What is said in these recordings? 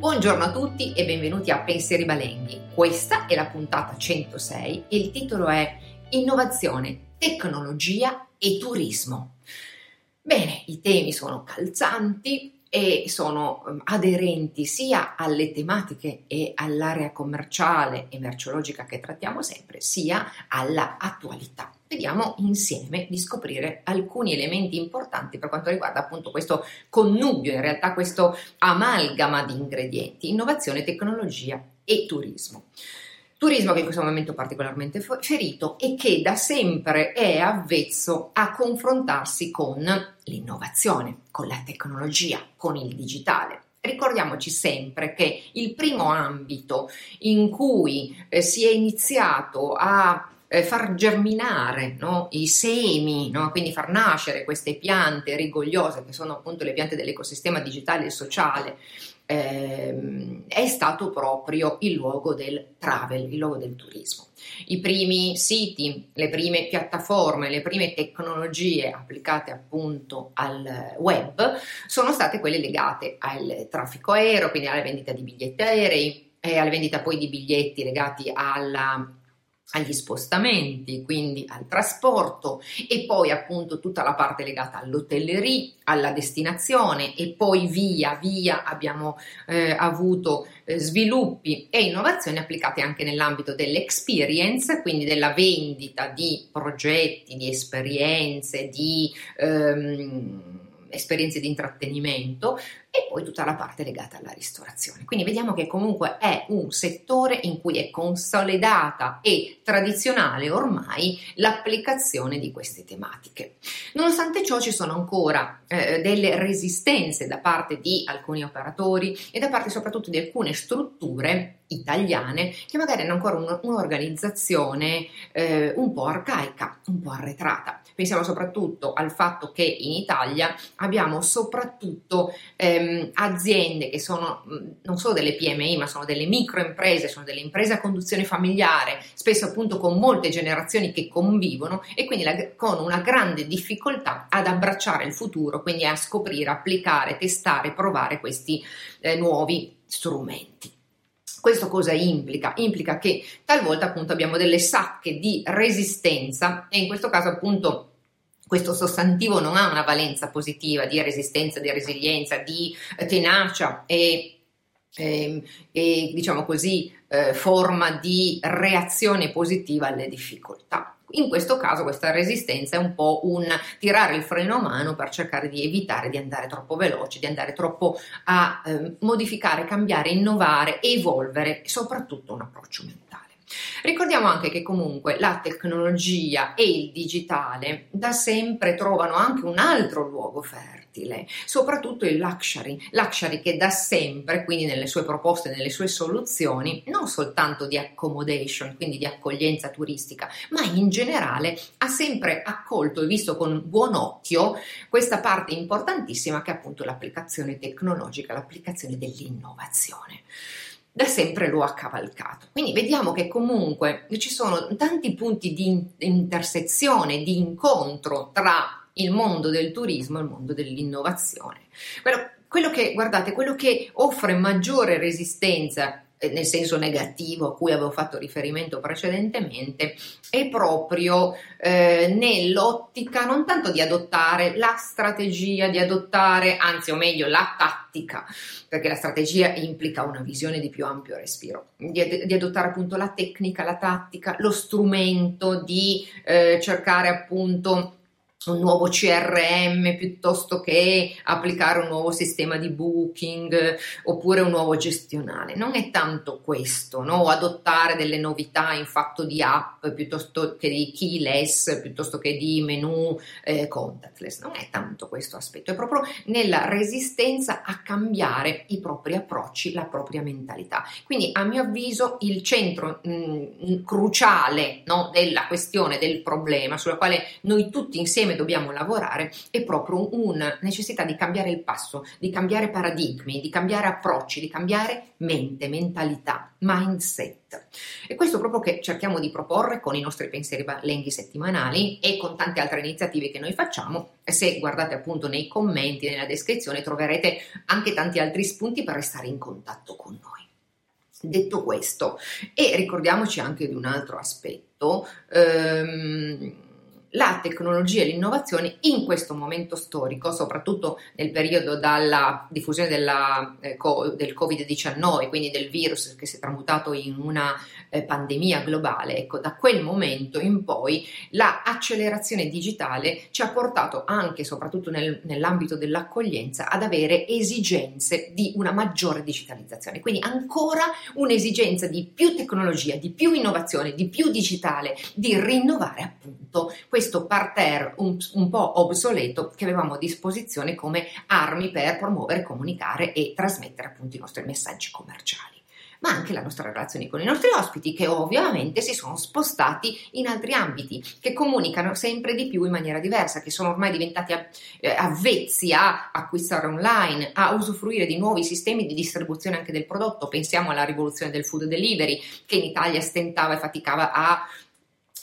Buongiorno a tutti e benvenuti a Pensieri Balenghi. Questa è la puntata 106 e il titolo è Innovazione, tecnologia e turismo. Bene, i temi sono calzanti, e sono um, aderenti sia alle tematiche e all'area commerciale e merceologica che trattiamo sempre, sia alla attualità. Vediamo insieme di scoprire alcuni elementi importanti per quanto riguarda appunto questo connubio, in realtà questo amalgama di ingredienti, innovazione, tecnologia e turismo. Turismo che in questo momento è particolarmente ferito e che da sempre è avvezzo a confrontarsi con l'innovazione, con la tecnologia, con il digitale. Ricordiamoci sempre che il primo ambito in cui eh, si è iniziato a eh, far germinare no, i semi, no, quindi far nascere queste piante rigogliose che sono appunto le piante dell'ecosistema digitale e sociale ehm, è stato proprio il luogo del travel, il luogo del turismo. I primi siti, le prime piattaforme, le prime tecnologie applicate appunto al web sono state quelle legate al traffico aereo, quindi alla vendita di biglietti aerei e alla vendita poi di biglietti legati alla agli spostamenti, quindi al trasporto e poi appunto tutta la parte legata all'hotellerie, alla destinazione e poi via via abbiamo eh, avuto eh, sviluppi e innovazioni applicate anche nell'ambito dell'experience, quindi della vendita di progetti, di esperienze, di ehm, esperienze di intrattenimento e poi tutta la parte legata alla ristorazione. Quindi vediamo che comunque è un settore in cui è consolidata e tradizionale ormai l'applicazione di queste tematiche. Nonostante ciò ci sono ancora eh, delle resistenze da parte di alcuni operatori e da parte soprattutto di alcune strutture italiane che magari hanno ancora un, un'organizzazione eh, un po' arcaica, un po' arretrata. Pensiamo soprattutto al fatto che in Italia abbiamo soprattutto ehm, aziende che sono mm, non solo delle PMI, ma sono delle microimprese, sono delle imprese a conduzione familiare, spesso appunto con molte generazioni che convivono e quindi la, con una grande difficoltà ad abbracciare il futuro, quindi a scoprire, applicare, testare, provare questi eh, nuovi strumenti. Questo cosa implica? Implica che talvolta appunto abbiamo delle sacche di resistenza e in questo caso appunto questo sostantivo non ha una valenza positiva di resistenza, di resilienza, di tenacia e, e, ehm, e diciamo così eh, forma di reazione positiva alle difficoltà. In questo caso questa resistenza è un po' un tirare il freno a mano per cercare di evitare di andare troppo veloce, di andare troppo a eh, modificare, cambiare, innovare, evolvere, soprattutto un approccio mentale. Ricordiamo anche che comunque la tecnologia e il digitale da sempre trovano anche un altro luogo fertile, soprattutto il luxury, luxury che da sempre, quindi nelle sue proposte, nelle sue soluzioni, non soltanto di accommodation, quindi di accoglienza turistica, ma in generale ha sempre accolto e visto con buon occhio questa parte importantissima che è appunto l'applicazione tecnologica, l'applicazione dell'innovazione da sempre lo ha cavalcato. Quindi vediamo che comunque ci sono tanti punti di intersezione, di incontro tra il mondo del turismo e il mondo dell'innovazione. Quello, quello che, guardate, quello che offre maggiore resistenza nel senso negativo a cui avevo fatto riferimento precedentemente, è proprio eh, nell'ottica non tanto di adottare la strategia, di adottare, anzi o meglio la tattica, perché la strategia implica una visione di più ampio respiro, di, di adottare appunto la tecnica, la tattica, lo strumento di eh, cercare appunto un nuovo CRM piuttosto che applicare un nuovo sistema di booking oppure un nuovo gestionale. Non è tanto questo, no? adottare delle novità in fatto di app piuttosto che di keyless, piuttosto che di menu eh, contactless. Non è tanto questo aspetto, è proprio nella resistenza a cambiare i propri approcci, la propria mentalità. Quindi a mio avviso il centro mh, mm, cruciale no, della questione, del problema, sulla quale noi tutti insieme insieme dobbiamo lavorare è proprio una necessità di cambiare il passo, di cambiare paradigmi, di cambiare approcci, di cambiare mente, mentalità, mindset. E questo proprio che cerchiamo di proporre con i nostri pensieri lenghi settimanali e con tante altre iniziative che noi facciamo. Se guardate appunto nei commenti, nella descrizione, troverete anche tanti altri spunti per restare in contatto con noi. Detto questo, e ricordiamoci anche di un altro aspetto, ehm, la tecnologia e l'innovazione in questo momento storico, soprattutto nel periodo dalla diffusione della, eh, co- del Covid-19, quindi del virus che si è tramutato in una eh, pandemia globale, ecco, da quel momento in poi l'accelerazione digitale ci ha portato anche, soprattutto nel, nell'ambito dell'accoglienza, ad avere esigenze di una maggiore digitalizzazione. Quindi ancora un'esigenza di più tecnologia, di più innovazione, di più digitale, di rinnovare appunto questo parterre un, un po' obsoleto che avevamo a disposizione come armi per promuovere, comunicare e trasmettere appunto i nostri messaggi commerciali ma anche la nostra relazione con i nostri ospiti che ovviamente si sono spostati in altri ambiti, che comunicano sempre di più in maniera diversa, che sono ormai diventati eh, avvezzi a acquistare online, a usufruire di nuovi sistemi di distribuzione anche del prodotto. Pensiamo alla rivoluzione del food delivery che in Italia stentava e faticava a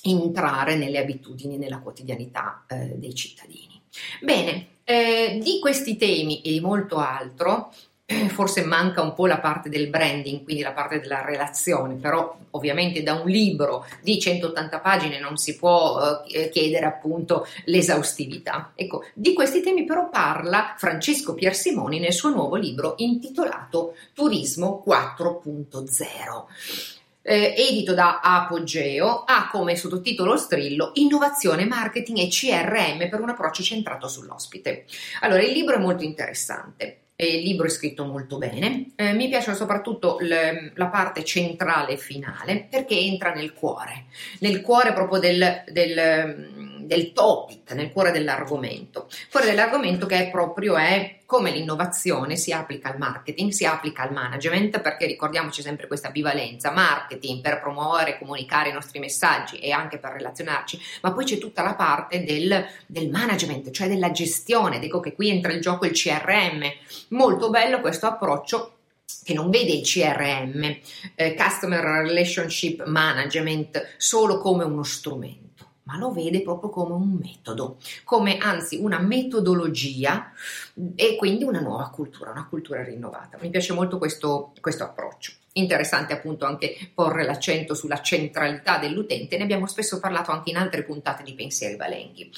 entrare nelle abitudini, nella quotidianità eh, dei cittadini. Bene, eh, di questi temi e di molto altro forse manca un po' la parte del branding, quindi la parte della relazione, però ovviamente da un libro di 180 pagine non si può eh, chiedere appunto l'esaustività. Ecco, di questi temi però parla Francesco Piersimoni nel suo nuovo libro intitolato Turismo 4.0 eh, edito da Apogeo, ha come sottotitolo strillo Innovazione, marketing e CRM per un approccio centrato sull'ospite. Allora, il libro è molto interessante. Il libro è scritto molto bene, eh, mi piace soprattutto le, la parte centrale finale perché entra nel cuore, nel cuore proprio del, del del topic, nel cuore dell'argomento. Cuore dell'argomento che è proprio è come l'innovazione si applica al marketing, si applica al management, perché ricordiamoci sempre questa bivalenza, marketing per promuovere e comunicare i nostri messaggi e anche per relazionarci, ma poi c'è tutta la parte del, del management, cioè della gestione, dico che qui entra in gioco il CRM. Molto bello questo approccio che non vede il CRM, eh, Customer Relationship Management, solo come uno strumento ma lo vede proprio come un metodo, come anzi una metodologia e quindi una nuova cultura, una cultura rinnovata. Mi piace molto questo, questo approccio. Interessante appunto anche porre l'accento sulla centralità dell'utente, ne abbiamo spesso parlato anche in altre puntate di Pensieri Valenghi.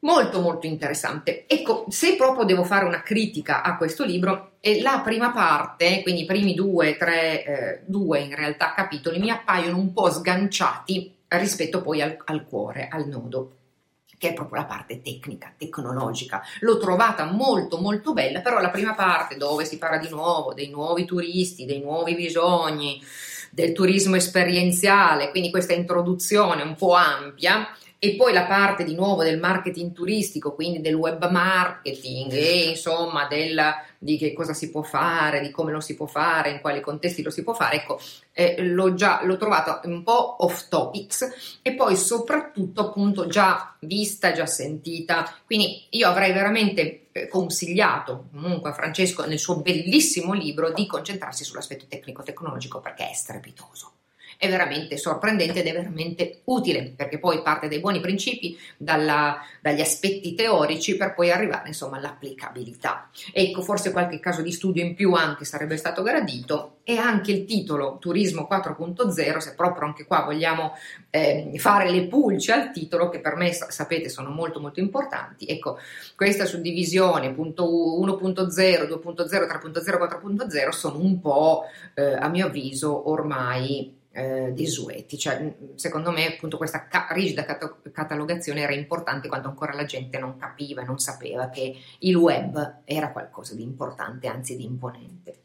Molto molto interessante. Ecco, se proprio devo fare una critica a questo libro, eh, la prima parte, quindi i primi due, tre, eh, due in realtà capitoli, mi appaiono un po' sganciati rispetto poi al, al cuore, al nodo che è proprio la parte tecnica, tecnologica. L'ho trovata molto molto bella, però la prima parte dove si parla di nuovo dei nuovi turisti, dei nuovi bisogni, del turismo esperienziale, quindi questa introduzione un po' ampia, e poi la parte di nuovo del marketing turistico, quindi del web marketing e insomma del, di che cosa si può fare, di come lo si può fare, in quali contesti lo si può fare, ecco, eh, l'ho già l'ho trovato un po' off topics e poi soprattutto appunto già vista, già sentita, quindi io avrei veramente eh, consigliato comunque a Francesco nel suo bellissimo libro di concentrarsi sull'aspetto tecnico-tecnologico perché è strepitoso è veramente sorprendente ed è veramente utile perché poi parte dai buoni principi, dalla, dagli aspetti teorici per poi arrivare insomma all'applicabilità. Ecco, forse qualche caso di studio in più anche sarebbe stato gradito e anche il titolo Turismo 4.0, se proprio anche qua vogliamo eh, fare le pulce al titolo che per me sapete sono molto molto importanti. Ecco, questa suddivisione punto 1.0, 2.0, 3.0, 4.0 sono un po' eh, a mio avviso ormai eh, desueti. Cioè, secondo me, appunto, questa ca- rigida cat- catalogazione era importante quando ancora la gente non capiva, non sapeva che il web era qualcosa di importante, anzi di imponente.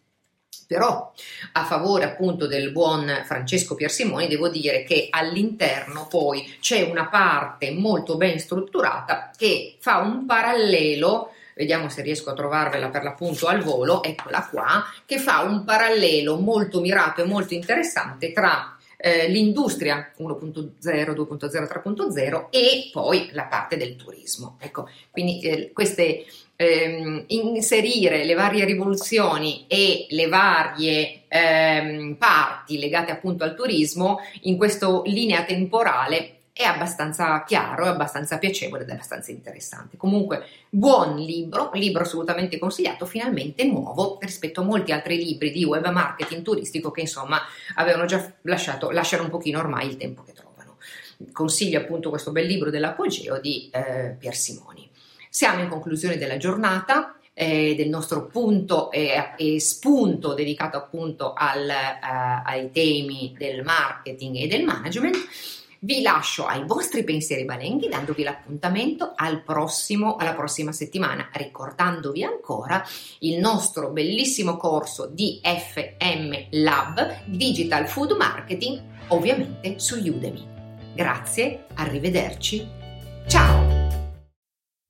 Però a favore appunto del buon Francesco Piersimoni devo dire che all'interno poi c'è una parte molto ben strutturata che fa un parallelo vediamo se riesco a trovarvela per l'appunto al volo, eccola qua, che fa un parallelo molto mirato e molto interessante tra eh, l'industria 1.0, 2.0, 3.0 e poi la parte del turismo. Ecco, quindi eh, queste ehm, inserire le varie rivoluzioni e le varie ehm, parti legate appunto al turismo in questa linea temporale è abbastanza chiaro, è abbastanza piacevole ed è abbastanza interessante. Comunque, buon libro, libro assolutamente consigliato, finalmente nuovo rispetto a molti altri libri di web marketing turistico che insomma avevano già lasciato, lasciano un pochino ormai il tempo che trovano. Consiglio appunto questo bel libro dell'Apogeo di eh, Pier Simoni. Siamo in conclusione della giornata. Eh, del nostro punto e, e, spunto dedicato appunto al, uh, ai temi del marketing e del management vi lascio ai vostri pensieri balenghi dandovi l'appuntamento al prossimo, alla prossima settimana, ricordandovi ancora il nostro bellissimo corso di FM Lab Digital Food Marketing, ovviamente su Udemy. Grazie, arrivederci, ciao!